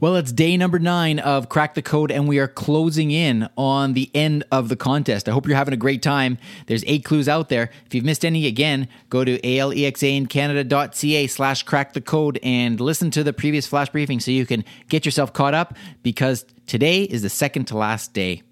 Well, it's day number nine of Crack the Code, and we are closing in on the end of the contest. I hope you're having a great time. There's eight clues out there. If you've missed any, again, go to alexaincanada.ca slash crack the code and listen to the previous flash briefing so you can get yourself caught up because today is the second to last day.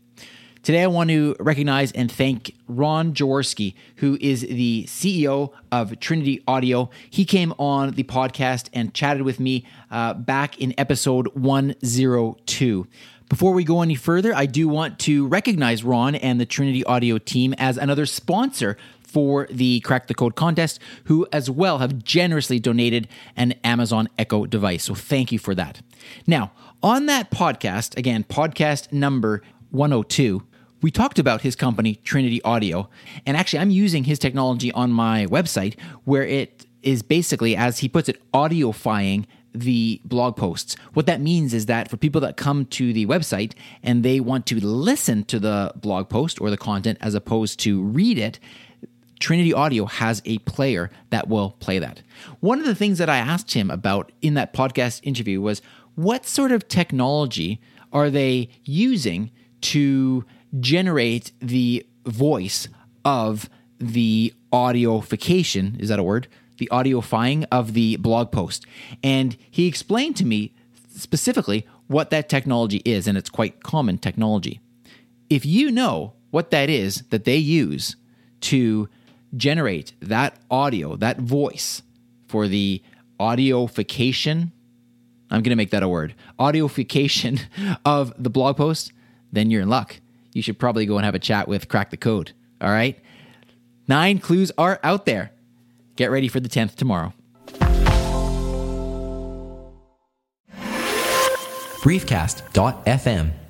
Today, I want to recognize and thank Ron Jaworski, who is the CEO of Trinity Audio. He came on the podcast and chatted with me uh, back in episode 102. Before we go any further, I do want to recognize Ron and the Trinity Audio team as another sponsor for the Crack the Code contest, who as well have generously donated an Amazon Echo device. So thank you for that. Now, on that podcast, again, podcast number 102, we talked about his company, Trinity Audio. And actually, I'm using his technology on my website where it is basically, as he puts it, audiofying the blog posts. What that means is that for people that come to the website and they want to listen to the blog post or the content as opposed to read it, Trinity Audio has a player that will play that. One of the things that I asked him about in that podcast interview was what sort of technology are they using to generate the voice of the audification. Is that a word? The audiofying of the blog post. And he explained to me specifically what that technology is, and it's quite common technology. If you know what that is that they use to generate that audio, that voice for the audiofication, I'm going to make that a word, audiofication of the blog post, then you're in luck you should probably go and have a chat with Crack the Code. All right? Nine clues are out there. Get ready for the 10th tomorrow. Briefcast.fm